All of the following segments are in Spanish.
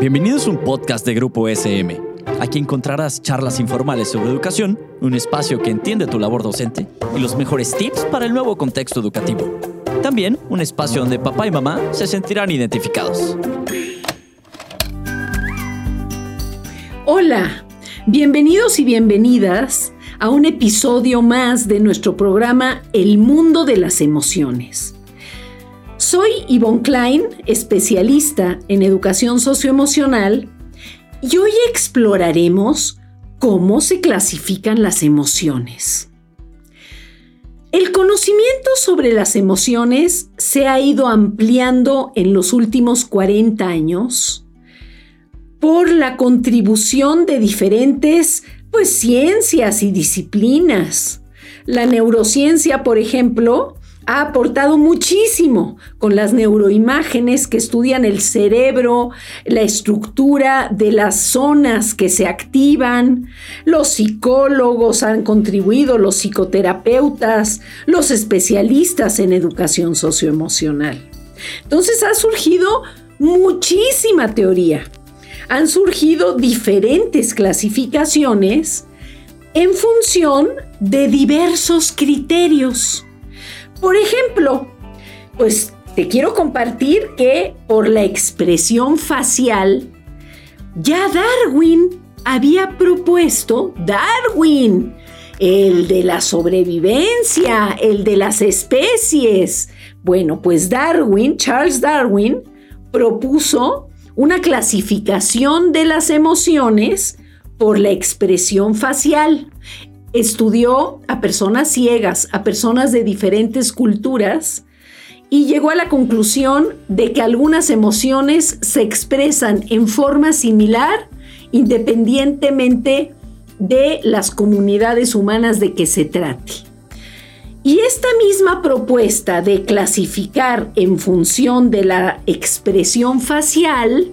Bienvenidos a un podcast de Grupo SM. Aquí encontrarás charlas informales sobre educación, un espacio que entiende tu labor docente y los mejores tips para el nuevo contexto educativo. También un espacio donde papá y mamá se sentirán identificados. Hola, bienvenidos y bienvenidas a un episodio más de nuestro programa El mundo de las emociones. Soy Yvonne Klein, especialista en educación socioemocional, y hoy exploraremos cómo se clasifican las emociones. El conocimiento sobre las emociones se ha ido ampliando en los últimos 40 años por la contribución de diferentes pues, ciencias y disciplinas. La neurociencia, por ejemplo, ha aportado muchísimo con las neuroimágenes que estudian el cerebro, la estructura de las zonas que se activan. Los psicólogos han contribuido, los psicoterapeutas, los especialistas en educación socioemocional. Entonces ha surgido muchísima teoría. Han surgido diferentes clasificaciones en función de diversos criterios. Por ejemplo, pues te quiero compartir que por la expresión facial, ya Darwin había propuesto, Darwin, el de la sobrevivencia, el de las especies. Bueno, pues Darwin, Charles Darwin, propuso una clasificación de las emociones por la expresión facial estudió a personas ciegas, a personas de diferentes culturas, y llegó a la conclusión de que algunas emociones se expresan en forma similar independientemente de las comunidades humanas de que se trate. Y esta misma propuesta de clasificar en función de la expresión facial,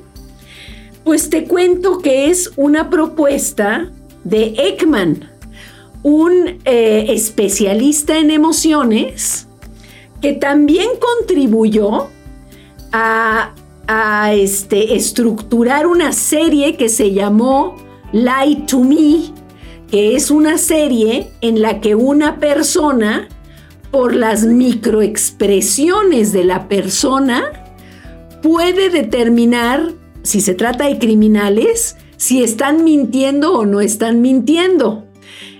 pues te cuento que es una propuesta de Ekman, un eh, especialista en emociones que también contribuyó a, este, estructurar una serie que se llamó Lie to Me, que es una serie en la que una persona, por las microexpresiones de la persona, puede determinar, si se trata de criminales, si están mintiendo o no están mintiendo.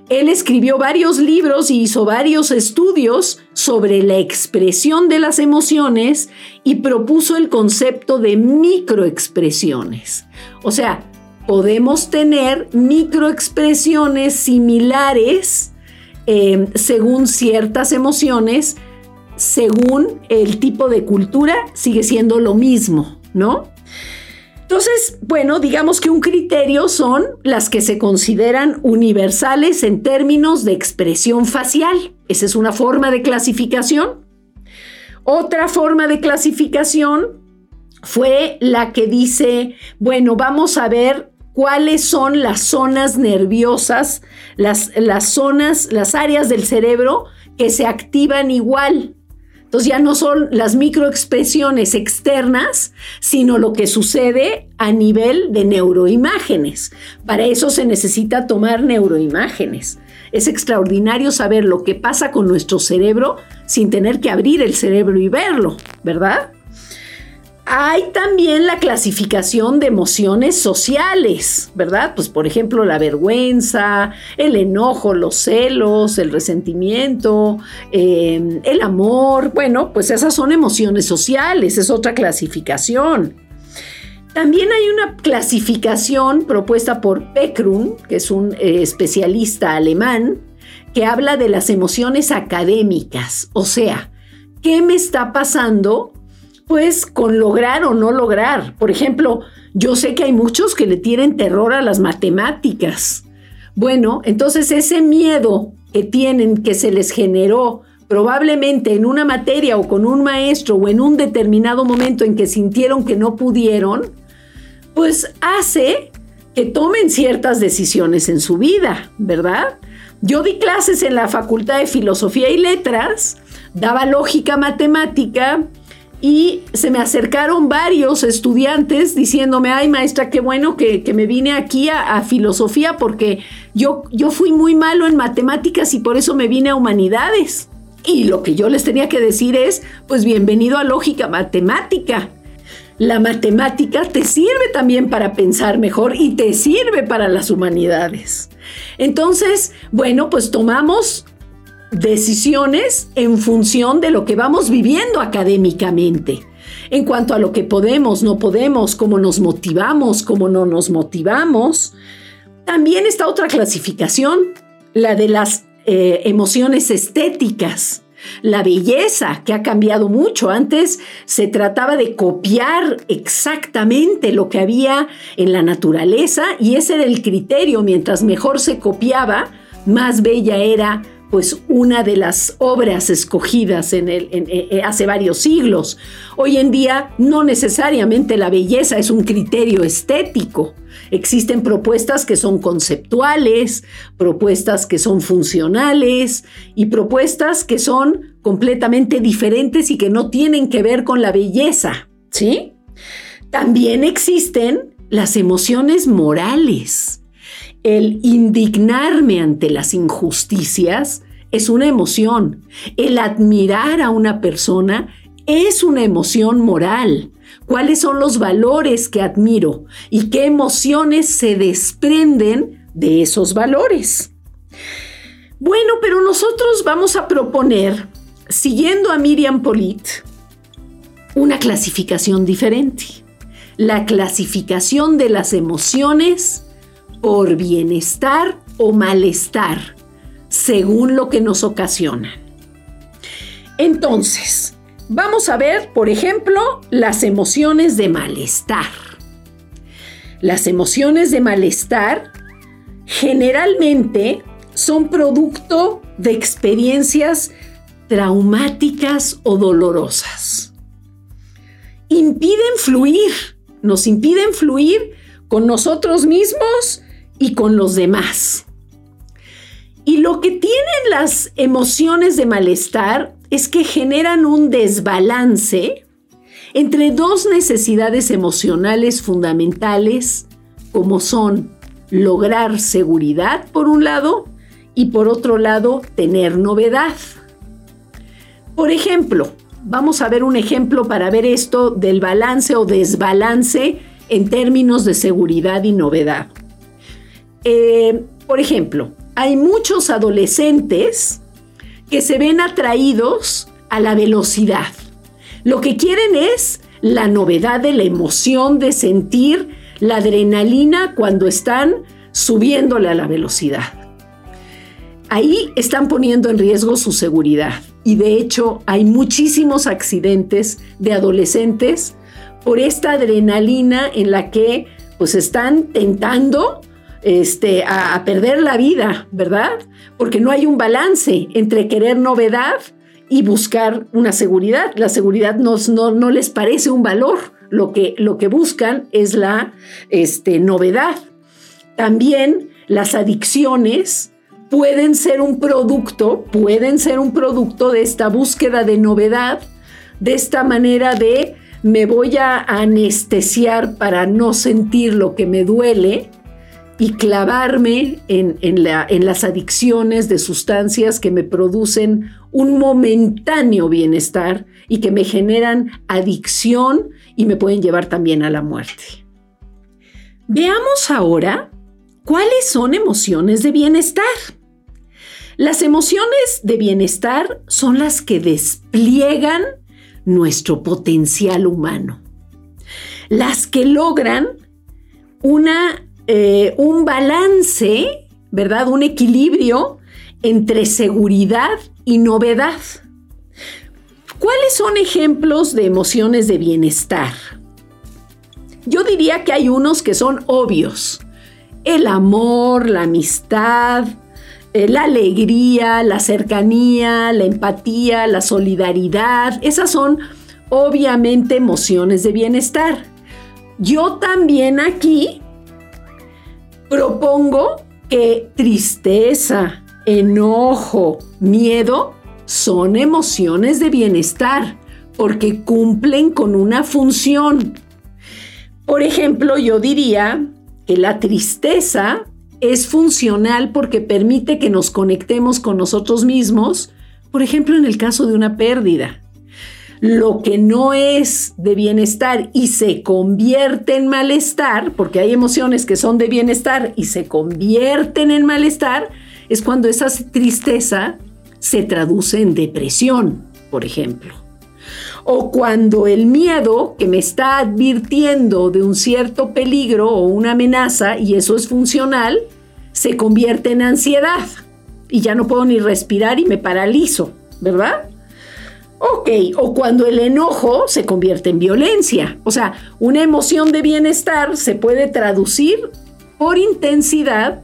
Él escribió varios libros y hizo varios estudios sobre la expresión de las emociones y propuso el concepto de microexpresiones. O sea, podemos tener microexpresiones similares em, según ciertas emociones, según el tipo de cultura, sigue siendo lo mismo, ¿no? Entonces, bueno, digamos que un criterio son las que se consideran universales en términos de expresión facial. Esa es una forma de clasificación. Otra forma de clasificación fue la que dice, bueno, vamos a ver cuáles son las zonas nerviosas, las, las zonas, las áreas del cerebro que se activan igual. Entonces ya no son las microexpresiones externas, sino lo que sucede a nivel de neuroimágenes. Para eso se necesita tomar neuroimágenes. Es extraordinario saber lo que pasa con nuestro cerebro sin tener que abrir el cerebro y verlo, ¿verdad? Hay también la clasificación de emociones sociales, ¿verdad? Pues por ejemplo la vergüenza, el enojo, los celos, el resentimiento, eh, el amor. Bueno, pues esas son emociones sociales, es otra clasificación. También hay una clasificación propuesta por Peckrun, que es un eh, especialista alemán, que habla de las emociones académicas, o sea, ¿qué me está pasando pues con lograr o no lograr. Por ejemplo, yo sé que hay muchos que le tienen terror a las matemáticas. Bueno, entonces ese miedo que tienen, que se les generó probablemente en una materia o con un maestro o en un determinado momento en que sintieron que no pudieron, pues hace que tomen ciertas decisiones en su vida, ¿verdad? Yo di clases en la Facultad de Filosofía y Letras, daba lógica matemática, y se me acercaron varios estudiantes diciéndome, ay maestra, qué bueno que, me vine aquí a, filosofía porque yo, yo fui muy malo en matemáticas y por eso me vine a humanidades. Y lo que yo les tenía que decir es, pues bienvenido a lógica matemática. La matemática te sirve también para pensar mejor y te sirve para las humanidades. Entonces, bueno, pues tomamos decisiones en función de lo que vamos viviendo académicamente. En cuanto a lo que podemos, no podemos, cómo nos motivamos, cómo no nos motivamos. También está otra clasificación, la de las eh, emociones estéticas. La belleza, que ha cambiado mucho. Antes se trataba de copiar exactamente lo que había en la naturaleza y ese era el criterio. Mientras mejor se copiaba, más bella era pues una de las obras escogidas en eh, eh, hace varios siglos. Hoy en día no necesariamente la belleza es un criterio estético. Existen propuestas que son conceptuales, propuestas que son funcionales y propuestas que son completamente diferentes y que no tienen que ver con la belleza, ¿sí? También existen las emociones morales el indignarme ante las injusticias es una emoción. El admirar a una persona es una emoción moral. ¿Cuáles son los valores que admiro y qué emociones se desprenden de esos valores? Bueno, pero nosotros vamos a proponer, siguiendo a Miriam Polit, una clasificación diferente. La clasificación de las emociones por bienestar o malestar, según lo que nos ocasiona. Entonces, vamos a ver, por ejemplo, las emociones de malestar. Las emociones de malestar generalmente son producto de experiencias traumáticas o dolorosas. Impiden fluir, nos impiden fluir con nosotros mismos y con los demás. Y lo que tienen las emociones de malestar es que generan un desbalance entre dos necesidades emocionales fundamentales, como son lograr seguridad por un lado y por otro lado tener novedad. Por ejemplo, vamos a ver un ejemplo para ver esto del balance o desbalance en términos de seguridad y novedad. Eh, por ejemplo, hay muchos adolescentes que se ven atraídos a la velocidad. Lo que quieren es la novedad de la emoción de sentir la adrenalina cuando están subiéndole a la velocidad. Ahí están poniendo en riesgo su seguridad y de hecho hay muchísimos accidentes de adolescentes por esta adrenalina en la que pues están tentando este, a, perder la vida, ¿verdad? Porque no hay un balance entre querer novedad y buscar una seguridad. La seguridad no, les parece un valor. Lo que, lo que buscan es la este, novedad. También las adicciones pueden ser un producto, pueden ser un producto de esta búsqueda de novedad, de esta manera de me voy a anestesiar para no sentir lo que me duele y clavarme en, las adicciones de sustancias que me producen un momentáneo bienestar y que me generan adicción y me pueden llevar también a la muerte. Veamos ahora cuáles son emociones de bienestar. Las emociones de bienestar son las que despliegan nuestro potencial humano, las que logran una eh, un balance, ¿verdad? Un equilibrio entre seguridad y novedad. ¿Cuáles son ejemplos de emociones de bienestar? Yo diría que hay unos que son obvios. El amor, la amistad, eh, la alegría, la cercanía, la empatía, la solidaridad. Esas son obviamente emociones de bienestar. Yo también aquí Propongo que tristeza, enojo, miedo son emociones de bienestar, porque cumplen con una función. Por ejemplo, yo diría que la tristeza es funcional porque permite que nos conectemos con nosotros mismos, por ejemplo, en el caso de una pérdida. Lo que no es de bienestar y se convierte en malestar, porque hay emociones que son de bienestar y se convierten en malestar, es cuando esa tristeza se traduce en depresión, por ejemplo. O cuando el miedo que me está advirtiendo de un cierto peligro o una amenaza, y eso es funcional, se convierte en ansiedad. Y ya no puedo ni respirar y me paralizo, ¿verdad? Ok, o cuando el enojo se convierte en violencia. O sea, una emoción de bienestar se puede traducir por intensidad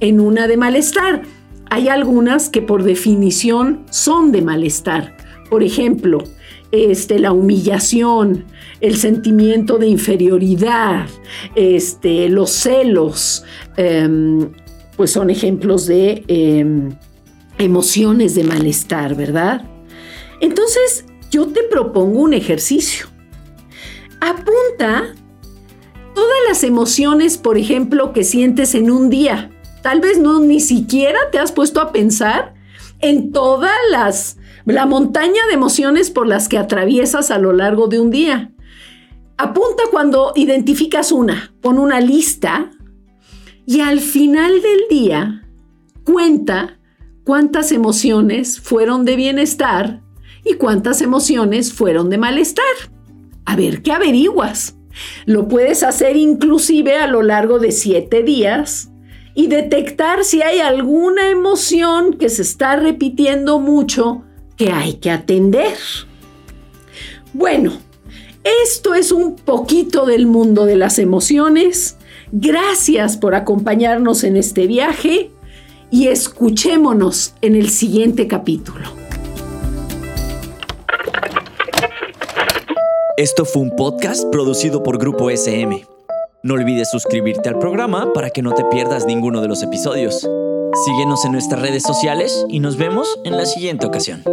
en una de malestar. Hay algunas que por definición son de malestar. Por ejemplo, este, la humillación, el sentimiento de inferioridad, este, los celos, em, pues son ejemplos de em, emociones de malestar, ¿verdad? Entonces, yo te propongo un ejercicio. Apunta todas las emociones, por ejemplo, que sientes en un día. Tal vez no ni siquiera te has puesto a pensar en todas las la montaña de emociones por las que atraviesas a lo largo de un día. Apunta cuando identificas una, pon una lista y al final del día cuenta cuántas emociones fueron de bienestar y cuántas emociones fueron de malestar. A ver, ¿qué averiguas? Lo puedes hacer inclusive a lo largo de siete días y detectar si hay alguna emoción que se está repitiendo mucho que hay que atender. Bueno, esto es un poquito del mundo de las emociones. Gracias por acompañarnos en este viaje y escuchémonos en el siguiente capítulo. Esto fue un podcast producido por Grupo SM. No olvides suscribirte al programa para que no te pierdas ninguno de los episodios. Síguenos en nuestras redes sociales y nos vemos en la siguiente ocasión.